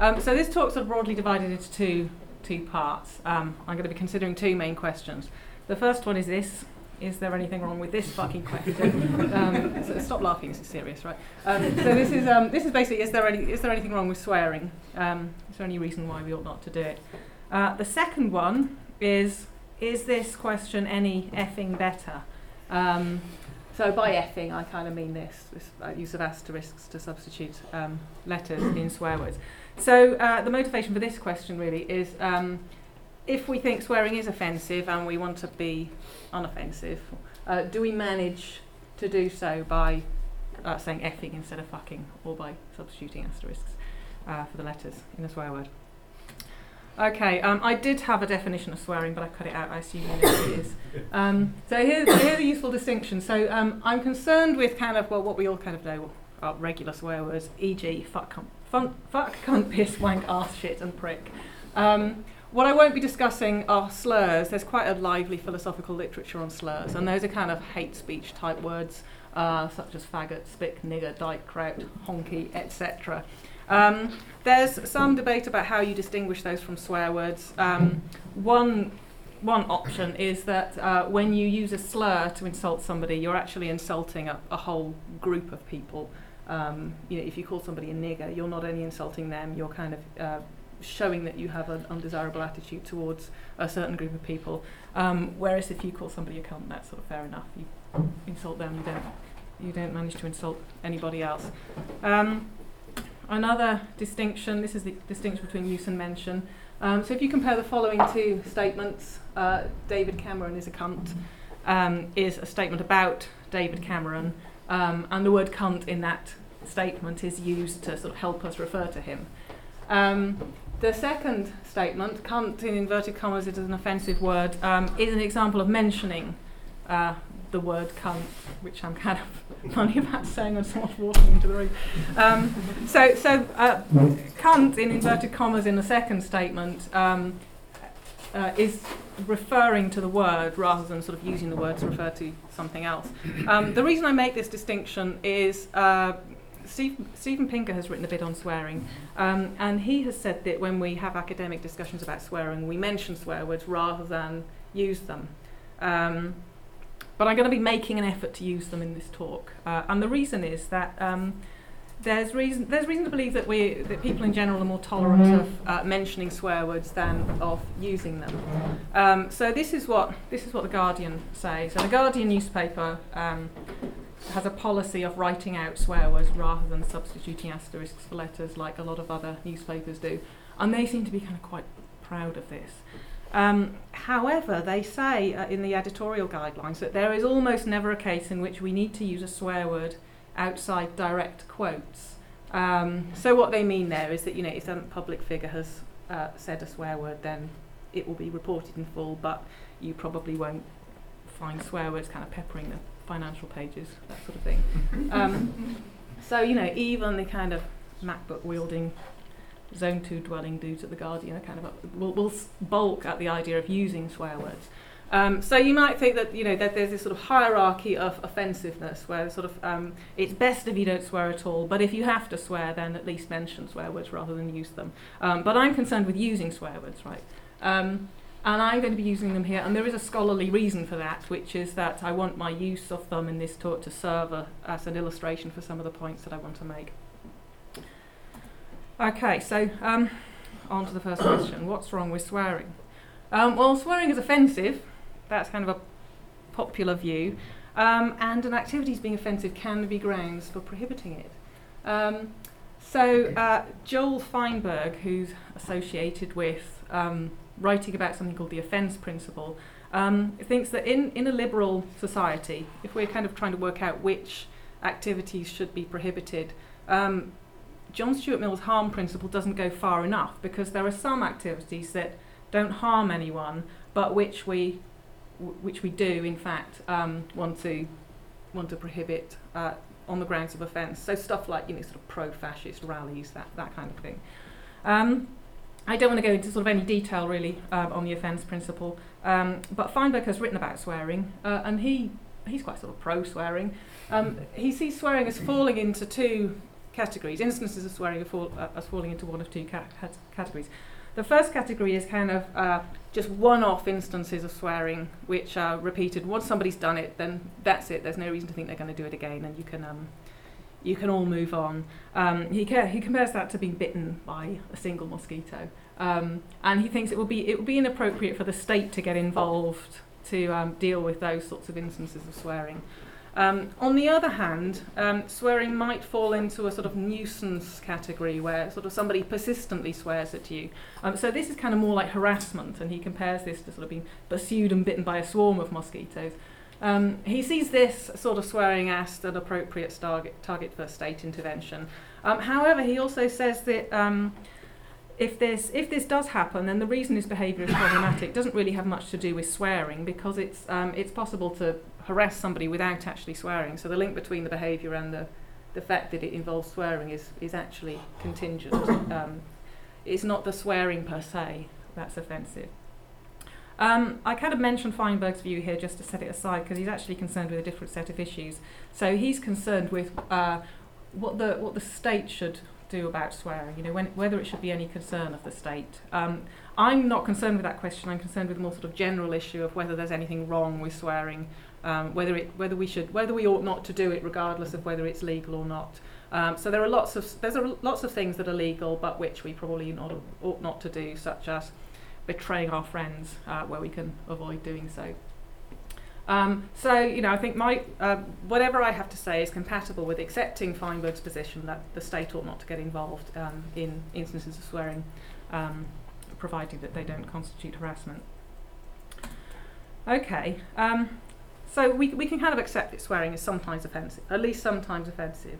Um, so this talk's sort of broadly divided into two two parts. Um, I'm going to be considering two main questions. The first one is this: Is there anything wrong with this fucking question? um, so stop laughing. This is serious, right? Um, so this is um, this is basically: Is there any is there anything wrong with swearing? Um, is there any reason why we ought not to do it? Uh, the second one is: Is this question any effing better? Um, so by effing, I kind of mean this, this uh, use of asterisks to substitute um, letters in swear words. So uh, the motivation for this question really is um, if we think swearing is offensive and we want to be unoffensive, uh, do we manage to do so by uh, saying effing instead of fucking or by substituting asterisks uh, for the letters in a swear word? Okay, um, I did have a definition of swearing, but I cut it out. I assume you know what it is. Um, so here's, here's a useful distinction. So um, I'm concerned with kind of well, what we all kind of know are regular swear words, e.g., fuck, cunt, fun, fuck, cunt, piss, wank, ass, shit, and prick. Um, what I won't be discussing are slurs. There's quite a lively philosophical literature on slurs, and those are kind of hate speech type words, uh, such as faggot, spick, nigger, dyke, kraut, honky, etc. Um, there's some debate about how you distinguish those from swear words. Um, one one option is that uh, when you use a slur to insult somebody, you're actually insulting a, a whole group of people. Um, you know, if you call somebody a nigger, you're not only insulting them, you're kind of uh, showing that you have an undesirable attitude towards a certain group of people. Um, whereas if you call somebody a cunt, that's sort of fair enough. You insult them, you don't you don't manage to insult anybody else. Um, another distinction, this is the distinction between use and mention. Um, so if you compare the following two statements, uh, David Cameron is a cunt, um, is a statement about David Cameron, um, and the word cunt in that statement is used to sort of help us refer to him. Um, the second statement, cunt in inverted commas, it is an offensive word, um, is an example of mentioning uh, the word cunt, which I'm kind of funny about saying when someone's walking into the room. Um, so, so uh, cunt in inverted commas in the second statement um, uh, is referring to the word rather than sort of using the word to refer to something else. Um, the reason I make this distinction is uh, Steve, Steven Pinker has written a bit on swearing, um, and he has said that when we have academic discussions about swearing, we mention swear words rather than use them. Um, but I'm going to be making an effort to use them in this talk, uh, and the reason is that um, there's reason there's reason to believe that we that people in general are more tolerant of uh, mentioning swear words than of using them. Um, so this is what this is what the Guardian says. So the Guardian newspaper um, has a policy of writing out swear words rather than substituting asterisks for letters like a lot of other newspapers do, and they seem to be kind of quite proud of this. Um, however, they say uh, in the editorial guidelines that there is almost never a case in which we need to use a swear word outside direct quotes. Um, so what they mean there is that you know if a public figure has uh, said a swear word, then it will be reported in full, but you probably won't find swear words kind of peppering the financial pages, that sort of thing. Um, so you know even the kind of MacBook wielding zone two dwelling dudes at the Guardian are kind of will will bulk at the idea of using swear words. Um, so you might think that you know that there's this sort of hierarchy of offensiveness where sort of um, it's best if you don't swear at all, but if you have to swear, then at least mention swear words rather than use them. Um, but I'm concerned with using swear words, right? Um, and I'm going to be using them here, and there is a scholarly reason for that, which is that I want my use of them in this talk to serve a, as an illustration for some of the points that I want to make. Okay, so um, on to the first question: What's wrong with swearing? Um, well, swearing is offensive that's kind of a popular view. Um, and an activity being offensive can be grounds for prohibiting it. Um, so uh, Joel Feinberg, who's associated with um, writing about something called the offence principle, um, thinks that in, in a liberal society, if we're kind of trying to work out which activities should be prohibited, um, John Stuart Mill's harm principle doesn't go far enough because there are some activities that don't harm anyone, but which we which we do, in fact, um, want to want to prohibit uh, on the grounds of offence. So stuff like you know sort of pro-fascist rallies, that that kind of thing. Um, I don't want to go into sort of any detail really um, on the offence principle, um, but Feinberg has written about swearing, uh, and he he's quite sort of pro-swearing. Um, he sees swearing as falling into two categories, instances of swearing fall, uh, as falling into one of two ca- categories. The first category is kind of uh, just one-off instances of swearing, which are repeated. Once somebody's done it, then that's it. There's no reason to think they're going to do it again, and you can um, you can all move on. Um, he ca- he compares that to being bitten by a single mosquito, um, and he thinks it would be it would be inappropriate for the state to get involved to um, deal with those sorts of instances of swearing. Um, on the other hand, um, swearing might fall into a sort of nuisance category where sort of somebody persistently swears at you. Um, so this is kind of more like harassment, and he compares this to sort of being pursued and bitten by a swarm of mosquitoes. Um, he sees this sort of swearing as an appropriate target, target for state intervention. Um, however, he also says that um, if this if this does happen, then the reason his behaviour is problematic doesn't really have much to do with swearing because it's um, it's possible to harass somebody without actually swearing. So the link between the behaviour and the the fact that it involves swearing is is actually contingent. Um, it's not the swearing per se that's offensive. Um, I kind of mentioned Feinberg's view here just to set it aside because he's actually concerned with a different set of issues. So he's concerned with uh, what the what the state should do about swearing, you know, when, whether it should be any concern of the state. Um, I'm not concerned with that question. I'm concerned with the more sort of general issue of whether there's anything wrong with swearing, um, whether it, whether we should, whether we ought not to do it, regardless of whether it's legal or not. Um, so there are lots of there's a, lots of things that are legal, but which we probably not, ought not to do, such as betraying our friends, uh, where we can avoid doing so. Um, so, you know, I think my uh, whatever I have to say is compatible with accepting Feinberg's position that the state ought not to get involved um, in instances of swearing, um, provided that they don't constitute harassment. Okay, um, so we, we can kind of accept that swearing is sometimes offensive, at least sometimes offensive.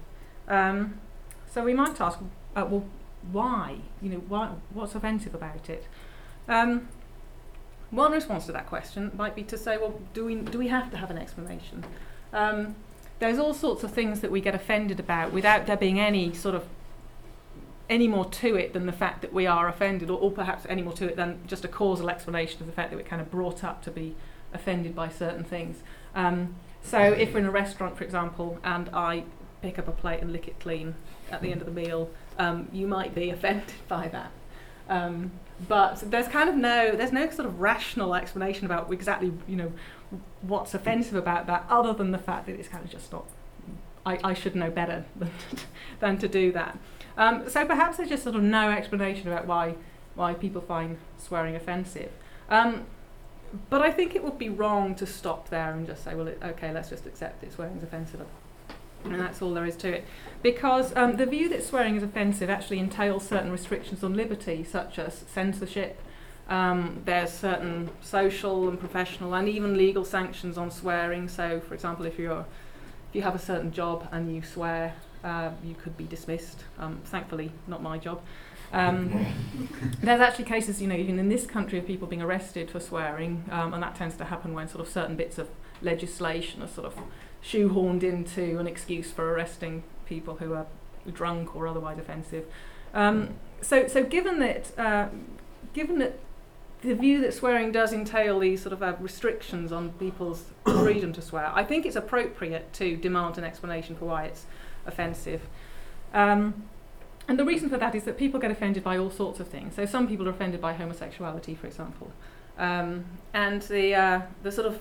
Um, so we might ask, uh, well, why? You know, why, what's offensive about it? Um, one response to that question might be to say, well, do we, do we have to have an explanation? Um, there's all sorts of things that we get offended about without there being any sort of any more to it than the fact that we are offended, or, or perhaps any more to it than just a causal explanation of the fact that we're kind of brought up to be offended by certain things. Um, so if we're in a restaurant, for example, and I pick up a plate and lick it clean at the end of the meal, um, you might be offended by that. Um, but there's kind of no there's no sort of rational explanation about exactly you know what's offensive about that other than the fact that it's kind of just not I, I should know better than, than to do that. Um, so perhaps there's just sort of no explanation about why why people find swearing offensive. Um, but I think it would be wrong to stop there and just say well it, okay let's just accept it swearing's offensive and that's all there is to it. Because um, the view that swearing is offensive actually entails certain restrictions on liberty, such as censorship. Um, there's certain social and professional and even legal sanctions on swearing. So, for example, if you're if you have a certain job and you swear, uh, you could be dismissed. Um, thankfully, not my job. Um, there's actually cases, you know, even in this country, of people being arrested for swearing, um, and that tends to happen when sort of certain bits of legislation are sort of shoehorned into an excuse for arresting people who are drunk or otherwise offensive. Um, so, so given that, uh, given that the view that swearing does entail these sort of uh, restrictions on people's freedom to swear, I think it's appropriate to demand an explanation for why it's offensive. Um, and the reason for that is that people get offended by all sorts of things. So some people are offended by homosexuality, for example. Um, and the, uh, the sort of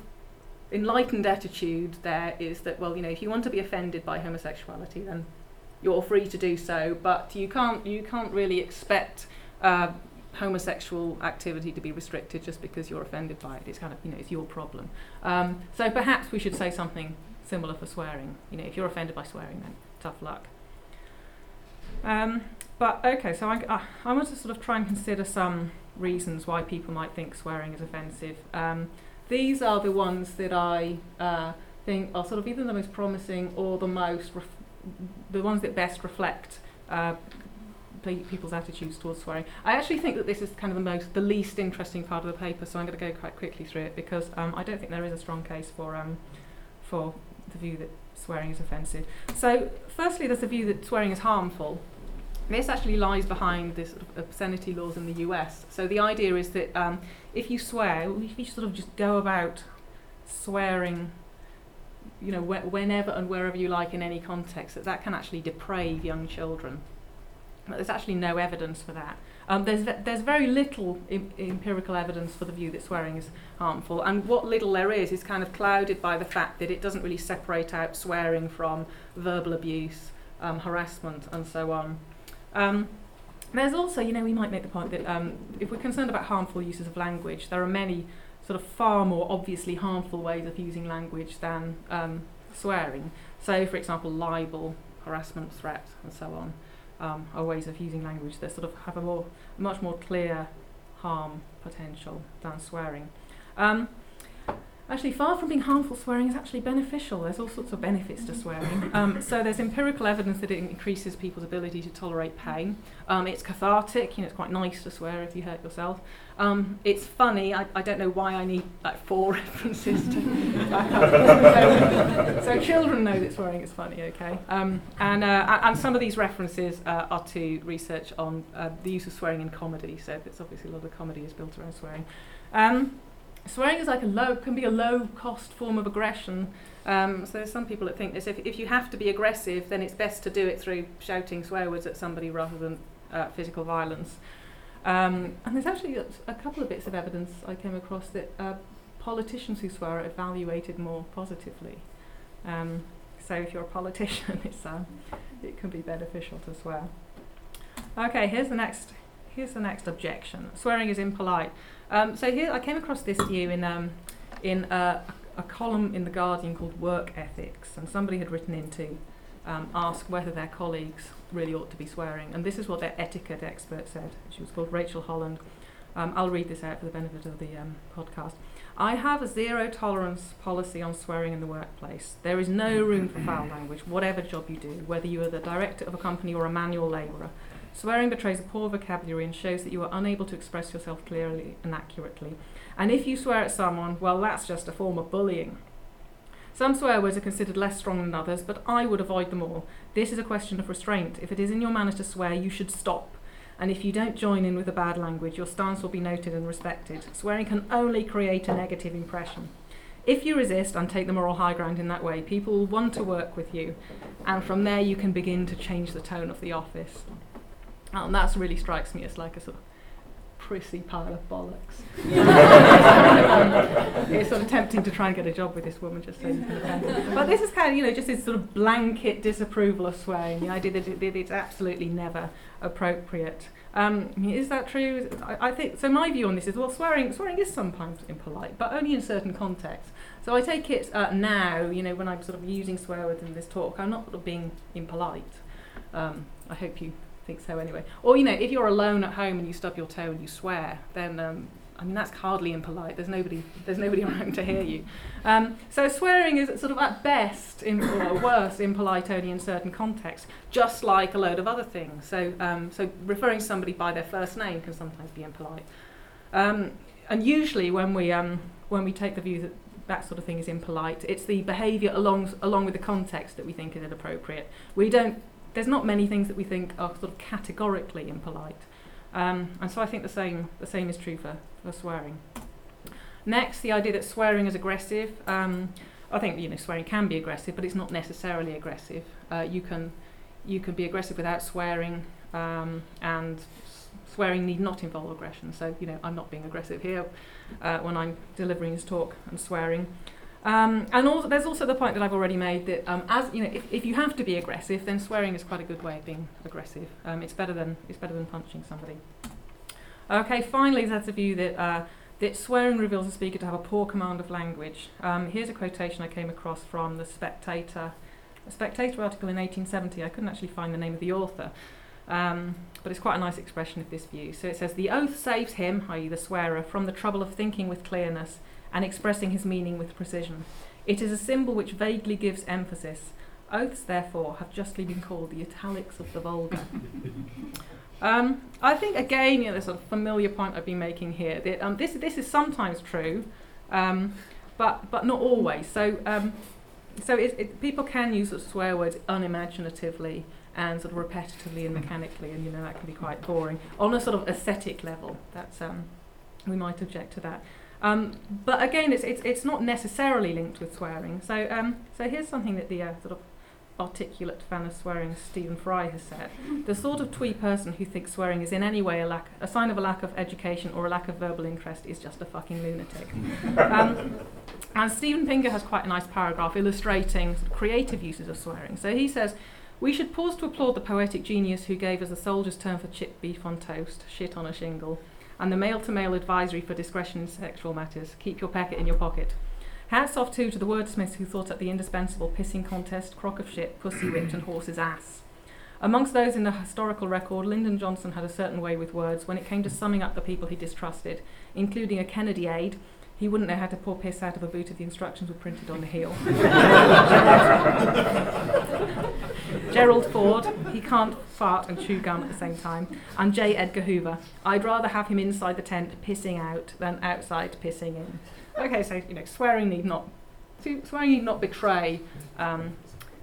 enlightened attitude there is that well you know if you want to be offended by homosexuality then you're free to do so. But you can't you can't really expect uh, homosexual activity to be restricted just because you're offended by it. It's kind of you know it's your problem. Um, so perhaps we should say something similar for swearing. You know if you're offended by swearing then tough luck. Um, but okay so I, I, I want to sort of try and consider some reasons why people might think swearing is offensive. Um, these are the ones that I uh, think are sort of either the most promising or the most, ref- the ones that best reflect uh, people's attitudes towards swearing. I actually think that this is kind of the most, the least interesting part of the paper, so I'm going to go quite quickly through it because um, I don't think there is a strong case for um, for the view that swearing is offensive. So, firstly, there's the view that swearing is harmful. This actually lies behind this sort of obscenity laws in the US. So the idea is that um, if you swear, if you sort of just go about swearing you know, wh- whenever and wherever you like in any context, that that can actually deprave young children. But there's actually no evidence for that. Um, there's, ve- there's very little em- empirical evidence for the view that swearing is harmful, and what little there is is kind of clouded by the fact that it doesn't really separate out swearing from verbal abuse, um, harassment, and so on. Um, there's also, you know, we might make the point that um, if we're concerned about harmful uses of language, there are many sort of far more obviously harmful ways of using language than um, swearing. So, for example, libel, harassment, threat, and so on um, are ways of using language that sort of have a more, much more clear harm potential than swearing. Um, Actually, far from being harmful, swearing is actually beneficial. There's all sorts of benefits to swearing. Um, so there's empirical evidence that it increases people's ability to tolerate pain. Um, it's cathartic. You know, it's quite nice to swear if you hurt yourself. Um, it's funny. I, I don't know why I need like four references to so, so children know that swearing is funny. Okay. Um, and uh, and some of these references uh, are to research on uh, the use of swearing in comedy. So it's obviously a lot of comedy is built around swearing. Um, swearing is like a low can be a low cost form of aggression. Um, so there's some people that think this if, if you have to be aggressive, then it's best to do it through shouting swear words at somebody rather than uh, physical violence. Um, and there's actually a, a couple of bits of evidence I came across that uh, politicians who swear are evaluated more positively. Um, so if you're a politician, it's um, it can be beneficial to swear. Okay, here's the next here's the next objection. Swearing is impolite. Um, so here I came across this view in um, in a, a column in the Guardian called Work Ethics, and somebody had written in to um, ask whether their colleagues really ought to be swearing, and this is what their etiquette expert said. She was called Rachel Holland. Um, I'll read this out for the benefit of the um, podcast. I have a zero tolerance policy on swearing in the workplace. There is no room for foul language, whatever job you do, whether you are the director of a company or a manual labourer. Swearing betrays a poor vocabulary and shows that you are unable to express yourself clearly and accurately. And if you swear at someone, well, that's just a form of bullying. Some swear words are considered less strong than others, but I would avoid them all. This is a question of restraint. If it is in your manner to swear, you should stop. And if you don't join in with the bad language, your stance will be noted and respected. Swearing can only create a negative impression. If you resist and take the moral high ground in that way, people will want to work with you, and from there you can begin to change the tone of the office. And that really strikes me as like a sort of prissy pile of bollocks. it's sort of tempting to try and get a job with this woman just so you can her. But this is kind of, you know, just this sort of blanket disapproval of swearing. The idea that it, that it's absolutely never appropriate. Um, is that true? I, I think so. My view on this is well, swearing swearing is sometimes impolite, but only in certain contexts. So I take it uh, now, you know, when I'm sort of using swear words in this talk, I'm not being impolite. Um, I hope you think so anyway. Or you know, if you're alone at home and you stub your toe and you swear, then um, I mean that's hardly impolite. There's nobody, there's nobody around to hear you. Um, so swearing is sort of at best, in, or worse, impolite only in certain contexts, just like a load of other things. So um, so referring somebody by their first name can sometimes be impolite. Um, and usually when we um, when we take the view that that sort of thing is impolite, it's the behaviour along along with the context that we think is inappropriate. We don't there's not many things that we think are sort of categorically impolite. Um, and so I think the same, the same is true for, for swearing. Next, the idea that swearing is aggressive. Um, I think you know swearing can be aggressive, but it's not necessarily aggressive. Uh, you can you can be aggressive without swearing, um, and swearing need not involve aggression. So you know I'm not being aggressive here uh, when I'm delivering this talk and swearing. Um, and also, there's also the point that I've already made that um, as you know, if, if you have to be aggressive, then swearing is quite a good way of being aggressive. Um, it's better than it's better than punching somebody. Okay, finally, there's a view that uh, that swearing reveals a speaker to have a poor command of language. Um, here's a quotation I came across from the Spectator, a Spectator article in 1870. I couldn't actually find the name of the author. Um, but it's quite a nice expression of this view. So it says, The oath saves him, i.e., the swearer, from the trouble of thinking with clearness and expressing his meaning with precision. It is a symbol which vaguely gives emphasis. Oaths, therefore, have justly been called the italics of the vulgar. um, I think, again, you know, the sort of familiar point I've been making here, that um, this, this is sometimes true, um, but, but not always. So, um, so it, it, people can use sort of swear words unimaginatively and sort of repetitively and mechanically, and you know that can be quite boring. On a sort of aesthetic level, that's um, we might object to that. Um, but again, it's, it's, it's not necessarily linked with swearing. So, um, so here's something that the uh, sort of articulate fan of swearing Stephen Fry has said. The sort of twee person who thinks swearing is in any way a, lack, a sign of a lack of education or a lack of verbal interest is just a fucking lunatic. um, and Stephen Pinker has quite a nice paragraph illustrating sort of creative uses of swearing. So he says, we should pause to applaud the poetic genius who gave us a soldier's term for chipped beef on toast, shit on a shingle, and the male to male advisory for discretion in sexual matters, keep your packet in your pocket. Hats off too to the wordsmiths who thought up the indispensable pissing contest, crock of shit, pussy whipped, and horse's ass. Amongst those in the historical record, Lyndon Johnson had a certain way with words when it came to summing up the people he distrusted, including a Kennedy aide. He wouldn't know how to pour piss out of a boot if the instructions were printed on the heel. Gerald Ford, he can't fart and chew gum at the same time. And J. Edgar Hoover, I'd rather have him inside the tent pissing out than outside pissing in. Okay, so you know, swearing need not swearing need not betray um,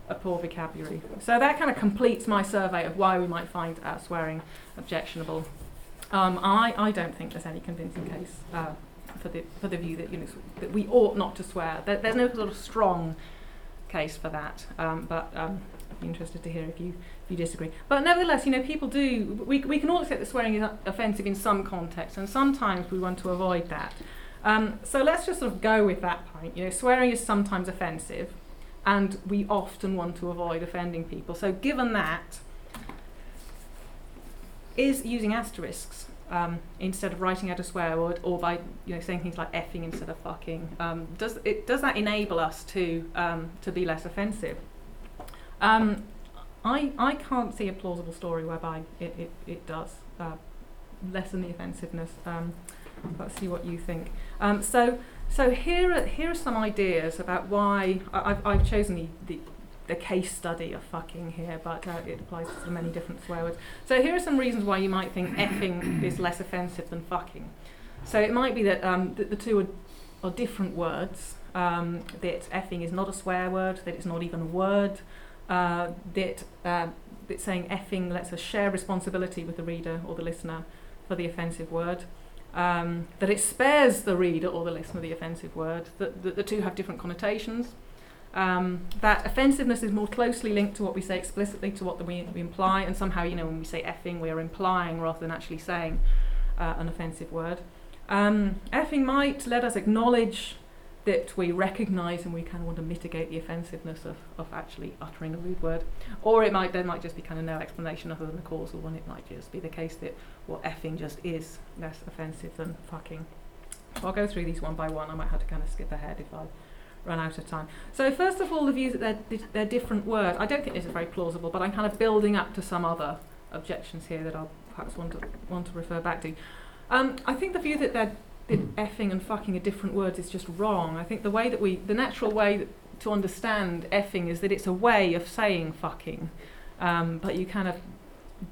a poor vocabulary. So that kind of completes my survey of why we might find uh, swearing objectionable. Um, I, I don't think there's any convincing case uh, for the for the view that you know that we ought not to swear. There, there's no sort of strong case for that. Um, but um, I'd be interested to hear if you if you disagree. But nevertheless, you know, people do. We we can all accept that swearing is offensive in some contexts, and sometimes we want to avoid that. Um, so let's just sort of go with that point. You know, swearing is sometimes offensive, and we often want to avoid offending people. So given that, is using asterisks um, instead of writing out a swear word, or by you know saying things like effing instead of fucking, um, does it does that enable us to um, to be less offensive? Um, I I can't see a plausible story whereby it it, it does uh, lessen the offensiveness. Um, let's see what you think. Um, so, so here are, here are some ideas about why I, have I've chosen the, the, the, case study of fucking here, but uh, it applies to many different swear words. So here are some reasons why you might think effing is less offensive than fucking. So it might be that, um, that the two are, are different words, um, that effing is not a swear word, that it's not even a word, uh, that, uh, saying effing lets us share responsibility with the reader or the listener for the offensive word. Um, that it spares the reader or the listener the offensive word, that, that the two have different connotations, um, that offensiveness is more closely linked to what we say explicitly to what we, we imply, and somehow, you know, when we say effing, we are implying rather than actually saying uh, an offensive word. Um, effing might let us acknowledge that we recognise and we kind of want to mitigate the offensiveness of, of actually uttering a rude word. Or it might there might just be kind of no explanation other than a causal one. It might just be the case that well effing just is less offensive than fucking. So I'll go through these one by one. I might have to kind of skip ahead if I run out of time. So first of all, the view that they're, they're different words. I don't think this is very plausible, but I'm kind of building up to some other objections here that I'll perhaps want to want to refer back to. Um, I think the view that they're effing and fucking are different words is just wrong. I think the way that we, the natural way to understand effing is that it's a way of saying fucking, um, but you kind of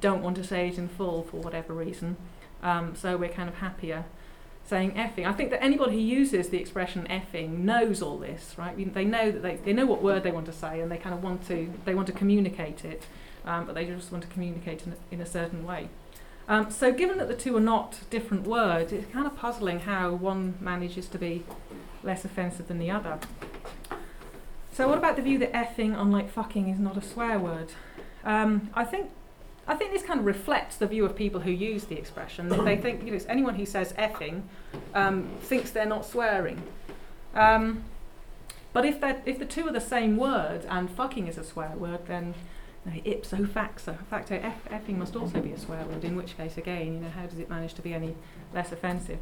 don't want to say it in full for whatever reason. Um, so we're kind of happier saying effing. I think that anybody who uses the expression effing knows all this, right? They know that they, they know what word they want to say and they kind of want to they want to communicate it, um, but they just want to communicate in a, in a certain way. Um, so given that the two are not different words, it's kind of puzzling how one manages to be less offensive than the other. So what about the view that effing, unlike fucking, is not a swear word? Um, I think I think this kind of reflects the view of people who use the expression. they think you know, anyone who says effing um, thinks they're not swearing. Um, but if, if the two are the same word and fucking is a swear word, then no, ipso facto, facto F, effing must also be a swear word, in which case, again, you know, how does it manage to be any less offensive?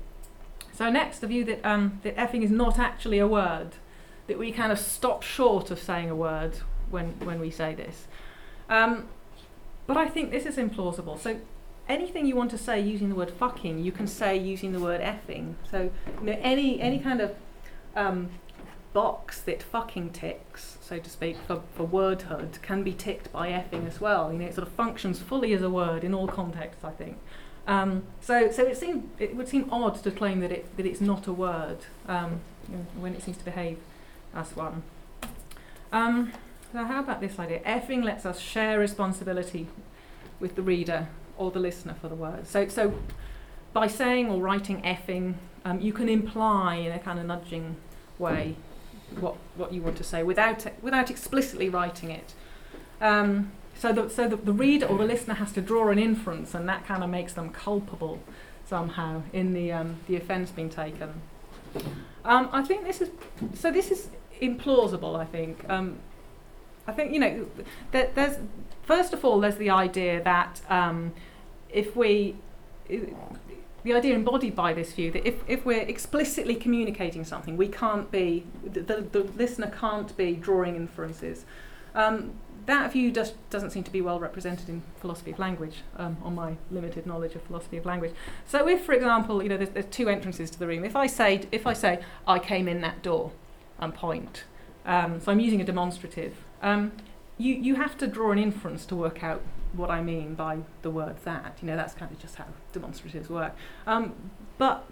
So next, the view that, um, that effing is not actually a word, that we kind of stop short of saying a word when, when we say this. Um, but I think this is implausible. So anything you want to say using the word fucking, you can say using the word effing. So you know, any, any kind of um, box that fucking ticks, so to speak, for, for wordhood can be ticked by effing as well. You know, it sort of functions fully as a word in all contexts, I think. Um, so, so it seemed it would seem odd to claim that it that it's not a word um, when it seems to behave as one. Um, so how about this idea? Effing lets us share responsibility with the reader or the listener for the word. So, so by saying or writing effing, Um, you can imply in a kind of nudging way what, what you want to say without, without explicitly writing it. Um, so the, so the, the reader or the listener has to draw an inference, and that kind of makes them culpable somehow in the, um, the offence being taken. Um, I think this is so. This is implausible. I think. Um, I think you know that there's first of all there's the idea that um, if we the idea embodied by this view that if, if we're explicitly communicating something, we can't be the, the, the listener can't be drawing inferences. Um, that view just doesn't seem to be well represented in philosophy of language, um, on my limited knowledge of philosophy of language. So, if, for example, you know, there's, there's two entrances to the room. If I say, if I say, I came in that door, and point, um, so I'm using a demonstrative. Um, you you have to draw an inference to work out what I mean by the word that. You know, that's kind of just how demonstratives work. Um, but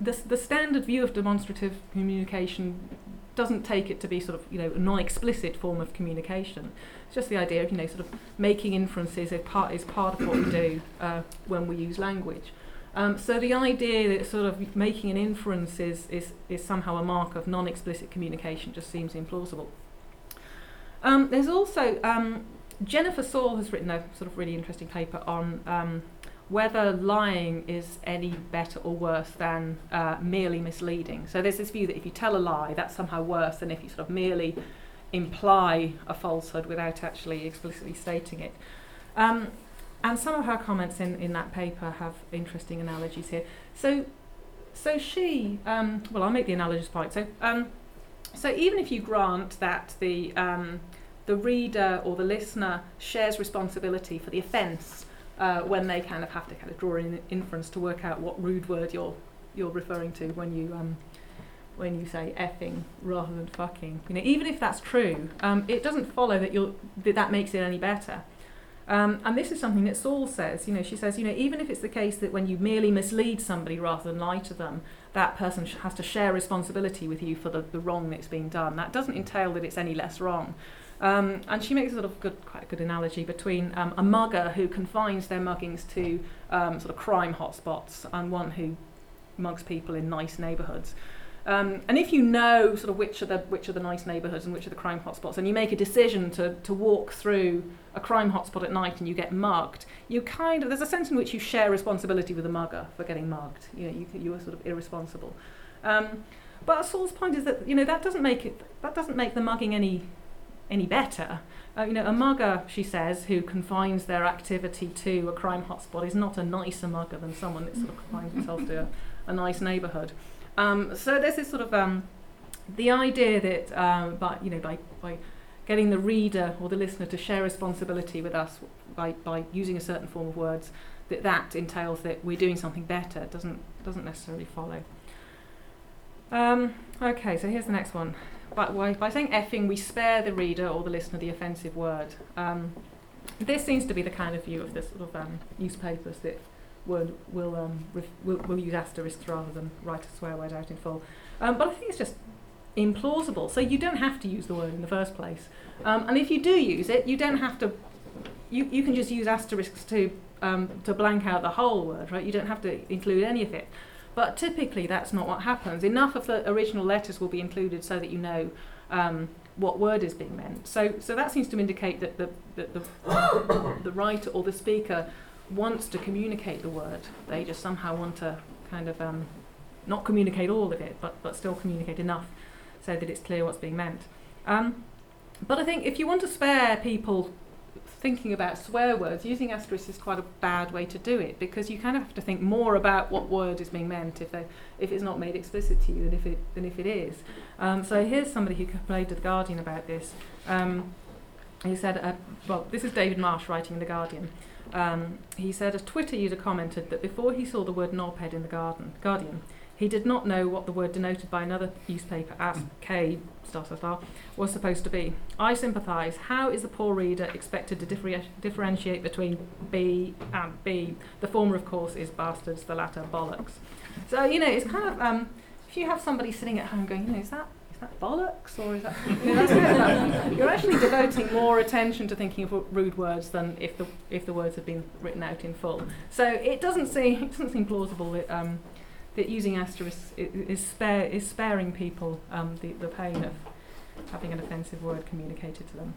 the the standard view of demonstrative communication doesn't take it to be sort of you know a non-explicit form of communication. It's just the idea of you know sort of making inferences is part is part of what we do uh, when we use language. Um, so the idea that sort of making an inference is, is, is somehow a mark of non-explicit communication just seems implausible. Um, there's also um, Jennifer Saul has written a sort of really interesting paper on um, whether lying is any better or worse than uh, merely misleading. So there's this view that if you tell a lie, that's somehow worse than if you sort of merely imply a falsehood without actually explicitly stating it. Um, and some of her comments in, in that paper have interesting analogies here. So, so she, um, well, I'll make the analogies point. So, um, so even if you grant that the um, the reader or the listener shares responsibility for the offence uh, when they kind of have to kind of draw in inference to work out what rude word you're you're referring to when you um, when you say effing rather than fucking. You know, even if that's true, um, it doesn't follow that you're that, that makes it any better. Um, and this is something that Saul says. You know, she says, you know, even if it's the case that when you merely mislead somebody rather than lie to them, that person sh- has to share responsibility with you for the, the wrong that's been done. That doesn't entail that it's any less wrong. Um, and she makes a sort of good, quite a good analogy between um, a mugger who confines their muggings to um, sort of crime hotspots and one who mugs people in nice neighbourhoods. Um, and if you know sort of which are the which are the nice neighbourhoods and which are the crime hotspots, and you make a decision to to walk through a crime hotspot at night and you get mugged, you kind of there's a sense in which you share responsibility with the mugger for getting mugged. You know, you you are sort of irresponsible. Um, but Saul's point is that you know that doesn't make it that doesn't make the mugging any any better. Uh, you know, a mugger, she says, who confines their activity to a crime hotspot is not a nicer mugger than someone that sort of confines themselves to a, a nice neighbourhood. Um, so there's this sort of um, the idea that um, by you know by by getting the reader or the listener to share responsibility with us by by using a certain form of words that that entails that we're doing something better doesn't doesn't necessarily follow. Um, okay, so here's the next one by, by saying effing, we spare the reader or the listener the offensive word. Um, this seems to be the kind of view of the sort of um, newspapers that will will, um, ref- will will use asterisks rather than write a swear word out in full. Um, but I think it's just implausible. So you don't have to use the word in the first place, um, and if you do use it, you don't have to. You, you can just use asterisks to um, to blank out the whole word, right? You don't have to include any of it. But typically, that's not what happens. Enough of the original letters will be included so that you know um, what word is being meant. So, so that seems to indicate that the, that the, the writer or the speaker wants to communicate the word. They just somehow want to kind of um, not communicate all of it, but, but still communicate enough so that it's clear what's being meant. Um, but I think if you want to spare people thinking about swear words, using asterisks is quite a bad way to do it because you kind of have to think more about what word is being meant if, they, if it's not made explicit to you than if it, than if it is. Um, so here's somebody who complained to The Guardian about this. Um, he said, uh, well, this is David Marsh writing in The Guardian. Um, he said a Twitter user commented that before he saw the word knobhead in The garden, Guardian, he did not know what the word denoted by another newspaper as K star star star was supposed to be. I sympathise. How is the poor reader expected to differ- differentiate between B and B? The former, of course, is bastards. The latter, bollocks. So you know, it's kind of um, if you have somebody sitting at home going, you know, is that is that bollocks or is that? You know, You're actually devoting more attention to thinking of rude words than if the if the words had been written out in full. So it doesn't seem it doesn't seem plausible that. Um, that using asterisks is, spare, is sparing people um, the, the pain of having an offensive word communicated to them.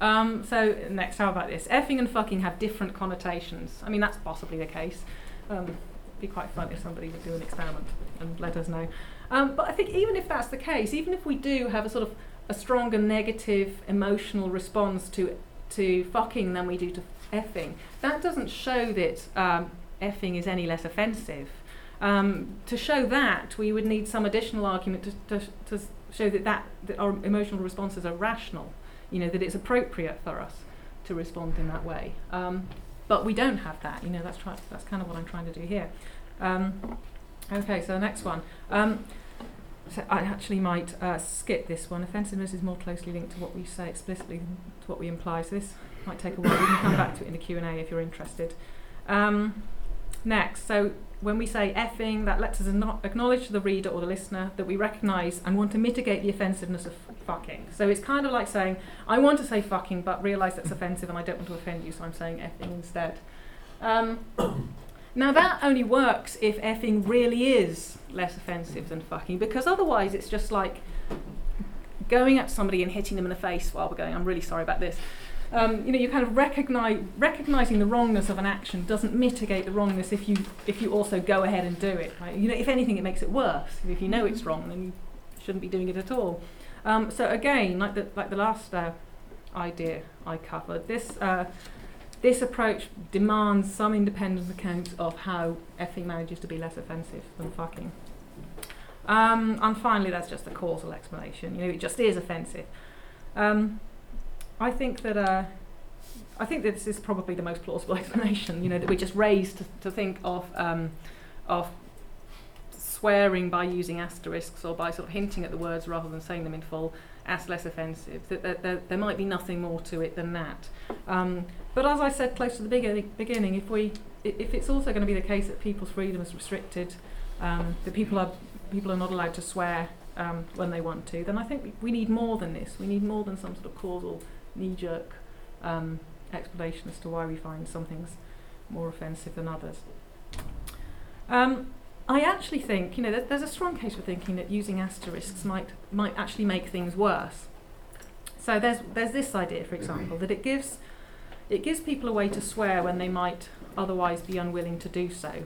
Um, so next, how about this? Effing and fucking have different connotations. I mean, that's possibly the case. Um, it'd be quite fun if somebody would do an experiment and let us know. Um, but I think even if that's the case, even if we do have a sort of a stronger negative emotional response to to fucking than we do to effing, that doesn't show that um, effing is any less offensive. Um, to show that, we would need some additional argument to, to, to show that, that, that our emotional responses are rational, you know, that it's appropriate for us to respond in that way. Um, but we don't have that, you know, that's, try- that's kind of what I'm trying to do here. Um, okay, so the next one. Um, so I actually might uh, skip this one. Offensiveness is more closely linked to what we say explicitly than to what we imply. So this might take a while. We can come back to it in the Q and A if you're interested. Um, next, so when we say effing, that lets us acknowledge to the reader or the listener that we recognise and want to mitigate the offensiveness of fucking. So it's kind of like saying, I want to say fucking, but realise that's offensive and I don't want to offend you, so I'm saying effing instead. Um, now that only works if effing really is less offensive than fucking, because otherwise it's just like going at somebody and hitting them in the face while we're going, I'm really sorry about this. Um, you know, you kind of recognize recognizing the wrongness of an action doesn't mitigate the wrongness if you if you also go ahead and do it. Right? You know, if anything, it makes it worse. If you know it's wrong, then you shouldn't be doing it at all. Um, so again, like the like the last uh, idea I covered, this uh, this approach demands some independent accounts of how effing manages to be less offensive than fucking. Um, and finally, that's just a causal explanation. You know, it just is offensive. Um, I think that uh, I think that this is probably the most plausible explanation. You know, that we're just raised to, to think of um, of swearing by using asterisks or by sort of hinting at the words rather than saying them in full as less offensive. That there, there, there might be nothing more to it than that. Um, but as I said close to the beginning, if we if it's also going to be the case that people's freedom is restricted, um, that people are people are not allowed to swear um, when they want to, then I think we need more than this. We need more than some sort of causal knee-jerk um, explanation as to why we find some things more offensive than others. Um, I actually think, you know, there's, there's a strong case for thinking that using asterisks might might actually make things worse. So there's there's this idea, for example, that it gives it gives people a way to swear when they might otherwise be unwilling to do so.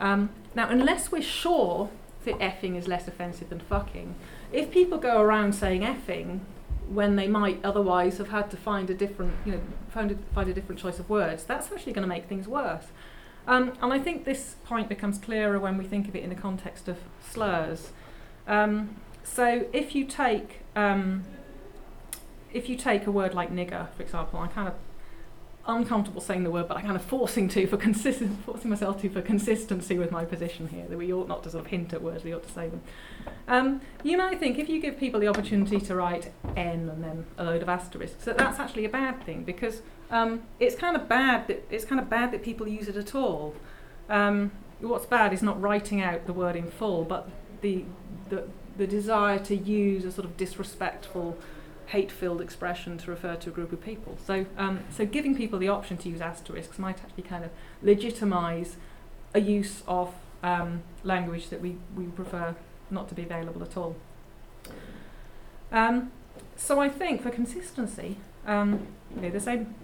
Um, now, unless we're sure that effing is less offensive than fucking, if people go around saying effing when they might otherwise have had to find a different, you know, find a, find a different choice of words, that's actually going to make things worse. Um, and I think this point becomes clearer when we think of it in the context of slurs. Um, so if you take um, if you take a word like nigger, for example, I'm kind of uncomfortable saying the word, but I'm kind of forcing to for consistent, forcing myself to for consistency with my position here. That we ought not to sort of hint at words, we ought to say them. Um, you might think if you give people the opportunity to write N and then a load of asterisks, that that's actually a bad thing because um, it's kind of bad that it's kind of bad that people use it at all. Um, what's bad is not writing out the word in full, but the the the desire to use a sort of disrespectful, hate-filled expression to refer to a group of people. So um, so giving people the option to use asterisks might actually kind of legitimise a use of um, language that we, we prefer not to be available at all. Um, so I think for consistency, um, you know, the same,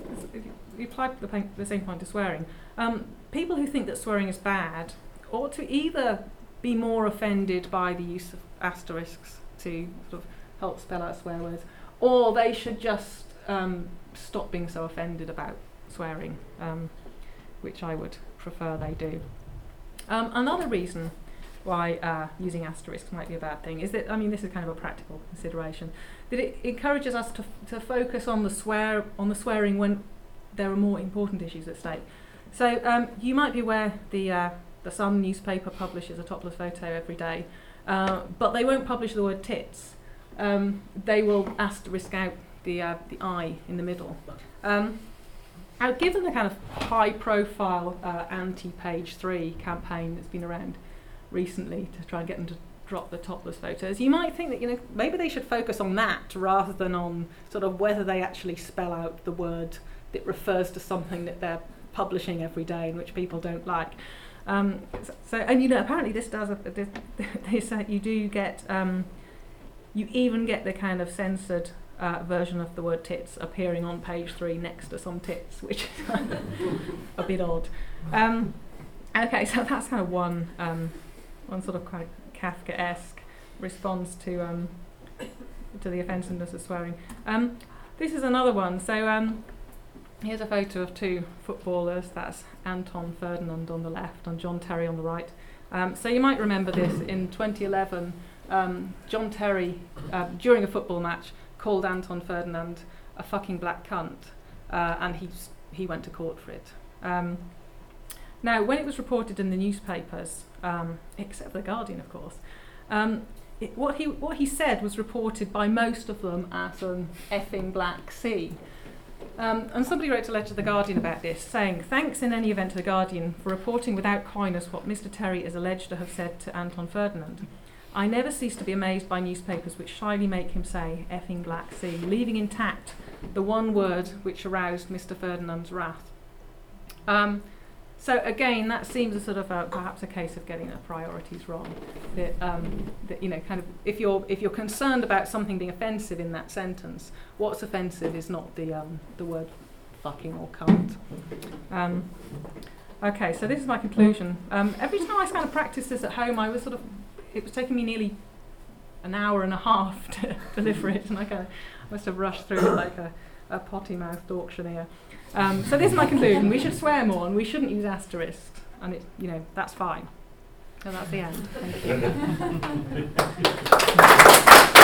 you apply the, the same point to swearing, um, people who think that swearing is bad ought to either be more offended by the use of asterisks to sort of help spell out swear words, or they should just um, stop being so offended about swearing, um, which I would prefer they do. Um, another reason why uh, using asterisks might be a bad thing is that, I mean, this is kind of a practical consideration, that it encourages us to, to focus on the swear on the swearing when there are more important issues at stake. So um, you might be aware the uh, the Sun newspaper publishes a topless photo every day, uh, but they won't publish the word tits. Um, they will asterisk out the uh, the I in the middle. Um, now, given the kind of high-profile uh, anti-page three campaign that's been around recently to try and get them to drop the topless photos, you might think that you know maybe they should focus on that rather than on sort of whether they actually spell out the word that refers to something that they're publishing every day and which people don't like. Um, so, and you know, apparently this does, a, this, this uh, you do get, um, you even get the kind of censored uh, version of the word tits appearing on page three next to some tits, which is a bit odd. Um, okay, so that's kind of one, um, one sort of quite Kafka-esque response to um, to the offensiveness of swearing. Um, this is another one. So um, here's a photo of two footballers. That's Anton Ferdinand on the left and John Terry on the right. Um, so you might remember this in 2011. Um, John Terry, uh, during a football match, called Anton Ferdinand a fucking black cunt, uh, and he he went to court for it. Um, now, when it was reported in the newspapers, um, except the Guardian, of course, um, it, what he what he said was reported by most of them as an effing black C. Um, and somebody wrote a letter to the Guardian about this, saying, "Thanks in any event to the Guardian for reporting without coyness what Mr. Terry is alleged to have said to Anton Ferdinand. I never cease to be amazed by newspapers which shyly make him say effing black C, leaving intact the one word which aroused Mr. Ferdinand's wrath." Um, so again, that seems a sort of a, perhaps a case of getting the priorities wrong. That, um, that you know, kind of, if you're if you're concerned about something being offensive in that sentence, what's offensive is not the um, the word fucking or cunt. Um, okay, so this is my conclusion. Um, every time I kind of practice this at home, I was sort of it was taking me nearly an hour and a half to deliver it, and I kind of must have rushed through it like a, a potty mouthed auctioneer. Um, so this is my conclusion. We should swear more and we shouldn't use asterisks. And it, you know, that's fine. So that's the end. Thank you.